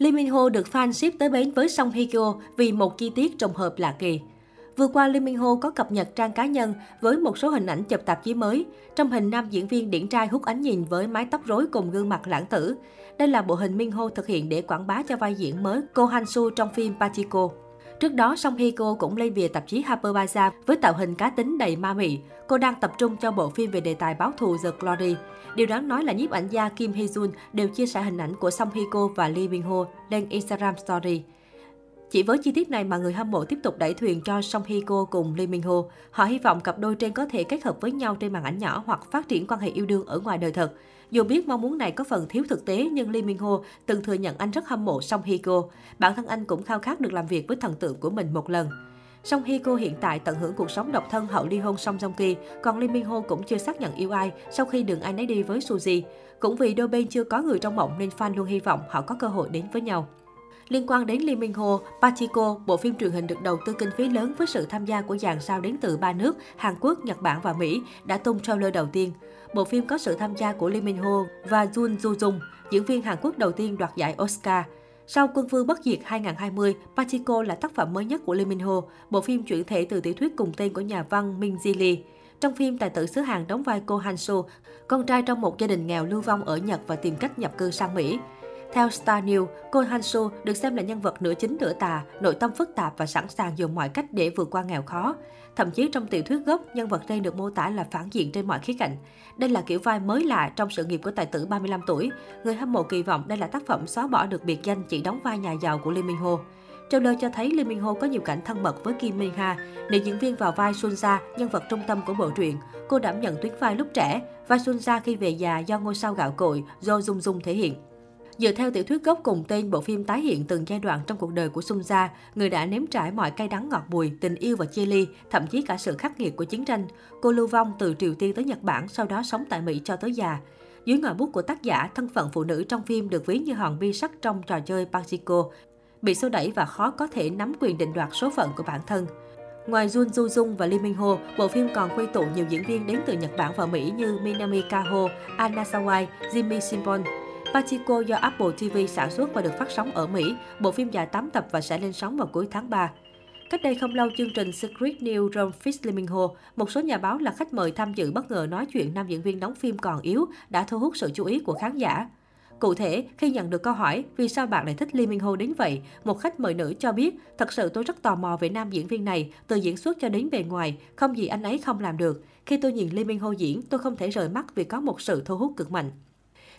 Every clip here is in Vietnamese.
Lee Min Ho được fan ship tới bến với Song Hye Kyo vì một chi tiết trùng hợp lạ kỳ. Vừa qua, Lee Min Ho có cập nhật trang cá nhân với một số hình ảnh chụp tạp chí mới. Trong hình nam diễn viên điển trai hút ánh nhìn với mái tóc rối cùng gương mặt lãng tử. Đây là bộ hình Min Ho thực hiện để quảng bá cho vai diễn mới Ko Han Soo trong phim Pachiko. Trước đó, Song Hye Kyo cũng lên bìa tạp chí Harper Bazaar với tạo hình cá tính đầy ma mị. Cô đang tập trung cho bộ phim về đề tài báo thù The Glory. Điều đáng nói là nhiếp ảnh gia Kim Hee Jun đều chia sẻ hình ảnh của Song Hye Kyo và Lee Min Ho lên Instagram Story. Chỉ với chi tiết này mà người hâm mộ tiếp tục đẩy thuyền cho Song Hye Kyo cùng Lee Min Ho. Họ hy vọng cặp đôi trên có thể kết hợp với nhau trên màn ảnh nhỏ hoặc phát triển quan hệ yêu đương ở ngoài đời thật. Dù biết mong muốn này có phần thiếu thực tế nhưng Lee Min Ho từng thừa nhận anh rất hâm mộ Song Hye Kyo. Bản thân anh cũng khao khát được làm việc với thần tượng của mình một lần. Song Hye Kyo hiện tại tận hưởng cuộc sống độc thân hậu ly hôn Song Joong Ki, còn Lee Min Ho cũng chưa xác nhận yêu ai sau khi đường ai nấy đi với Suzy. Cũng vì đôi bên chưa có người trong mộng nên fan luôn hy vọng họ có cơ hội đến với nhau. Liên quan đến Lee Min Ho, Pachiko, bộ phim truyền hình được đầu tư kinh phí lớn với sự tham gia của dàn sao đến từ ba nước Hàn Quốc, Nhật Bản và Mỹ, đã tung trailer đầu tiên. Bộ phim có sự tham gia của Lee Min Ho và Jun Jo Jung, diễn viên Hàn Quốc đầu tiên đoạt giải Oscar. Sau Quân Vương Bất Diệt 2020, Pachiko là tác phẩm mới nhất của Lee Min Ho, bộ phim chuyển thể từ tiểu thuyết cùng tên của nhà văn Min Ji Lee. Trong phim, tài tử xứ Hàn đóng vai cô Han Soo, con trai trong một gia đình nghèo lưu vong ở Nhật và tìm cách nhập cư sang Mỹ. Theo Star News, cô Han Soo được xem là nhân vật nửa chính nửa tà, nội tâm phức tạp và sẵn sàng dùng mọi cách để vượt qua nghèo khó. Thậm chí trong tiểu thuyết gốc, nhân vật đây được mô tả là phản diện trên mọi khía cạnh. Đây là kiểu vai mới lạ trong sự nghiệp của tài tử 35 tuổi. Người hâm mộ kỳ vọng đây là tác phẩm xóa bỏ được biệt danh chỉ đóng vai nhà giàu của Lee Min Ho. Trailer cho thấy Lee Min Ho có nhiều cảnh thân mật với Kim Min Ha, nữ diễn viên vào vai Sun Sunja, nhân vật trung tâm của bộ truyện. Cô đảm nhận tuyến vai lúc trẻ, vai Sun Sunja khi về già do ngôi sao gạo cội Do Jung Jung thể hiện. Dựa theo tiểu thuyết gốc cùng tên, bộ phim tái hiện từng giai đoạn trong cuộc đời của Sung Gia, người đã nếm trải mọi cay đắng ngọt bùi, tình yêu và chia ly, thậm chí cả sự khắc nghiệt của chiến tranh. Cô lưu vong từ Triều Tiên tới Nhật Bản, sau đó sống tại Mỹ cho tới già. Dưới ngòi bút của tác giả, thân phận phụ nữ trong phim được ví như hòn bi sắt trong trò chơi Pachinko, bị xô đẩy và khó có thể nắm quyền định đoạt số phận của bản thân. Ngoài Jun Ju Jung và Lee Min Ho, bộ phim còn quy tụ nhiều diễn viên đến từ Nhật Bản và Mỹ như Minami Kaho, Anna Sawai, Jimmy Simpon. Pachiko do Apple TV sản xuất và được phát sóng ở Mỹ. Bộ phim dài 8 tập và sẽ lên sóng vào cuối tháng 3. Cách đây không lâu, chương trình Secret News Ron Fitzliminho, một số nhà báo là khách mời tham dự bất ngờ nói chuyện nam diễn viên đóng phim còn yếu đã thu hút sự chú ý của khán giả. Cụ thể, khi nhận được câu hỏi vì sao bạn lại thích Lee Min Ho đến vậy, một khách mời nữ cho biết, thật sự tôi rất tò mò về nam diễn viên này, từ diễn xuất cho đến bề ngoài, không gì anh ấy không làm được. Khi tôi nhìn Lee Min Ho diễn, tôi không thể rời mắt vì có một sự thu hút cực mạnh.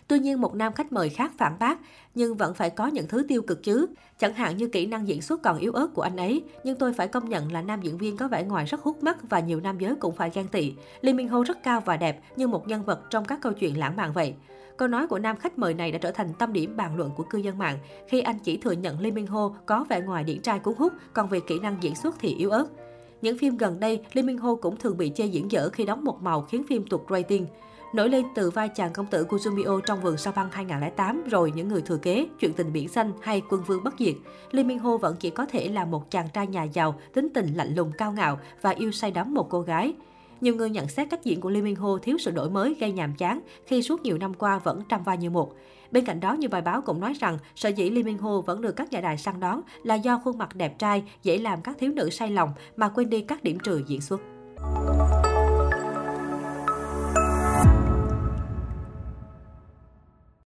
Tuy nhiên, một nam khách mời khác phản bác, nhưng vẫn phải có những thứ tiêu cực chứ. Chẳng hạn như kỹ năng diễn xuất còn yếu ớt của anh ấy, nhưng tôi phải công nhận là nam diễn viên có vẻ ngoài rất hút mắt và nhiều nam giới cũng phải ghen tị. Lee Min Ho rất cao và đẹp như một nhân vật trong các câu chuyện lãng mạn vậy. Câu nói của nam khách mời này đã trở thành tâm điểm bàn luận của cư dân mạng khi anh chỉ thừa nhận Lee Min Ho có vẻ ngoài điển trai cuốn hút, còn về kỹ năng diễn xuất thì yếu ớt. Những phim gần đây, Lee Min Ho cũng thường bị chê diễn dở khi đóng một màu khiến phim tụt rating. Nổi lên từ vai chàng công tử của Jumio trong vườn sao băng 2008, rồi những người thừa kế, chuyện tình biển xanh hay quân vương bất diệt, Lee Min Ho vẫn chỉ có thể là một chàng trai nhà giàu, tính tình lạnh lùng cao ngạo và yêu say đắm một cô gái. Nhiều người nhận xét cách diễn của Lee Min Ho thiếu sự đổi mới gây nhàm chán khi suốt nhiều năm qua vẫn trăm vai như một. Bên cạnh đó, nhiều bài báo cũng nói rằng sở dĩ Lee Min Ho vẫn được các nhà đài săn đón là do khuôn mặt đẹp trai, dễ làm các thiếu nữ say lòng mà quên đi các điểm trừ diễn xuất.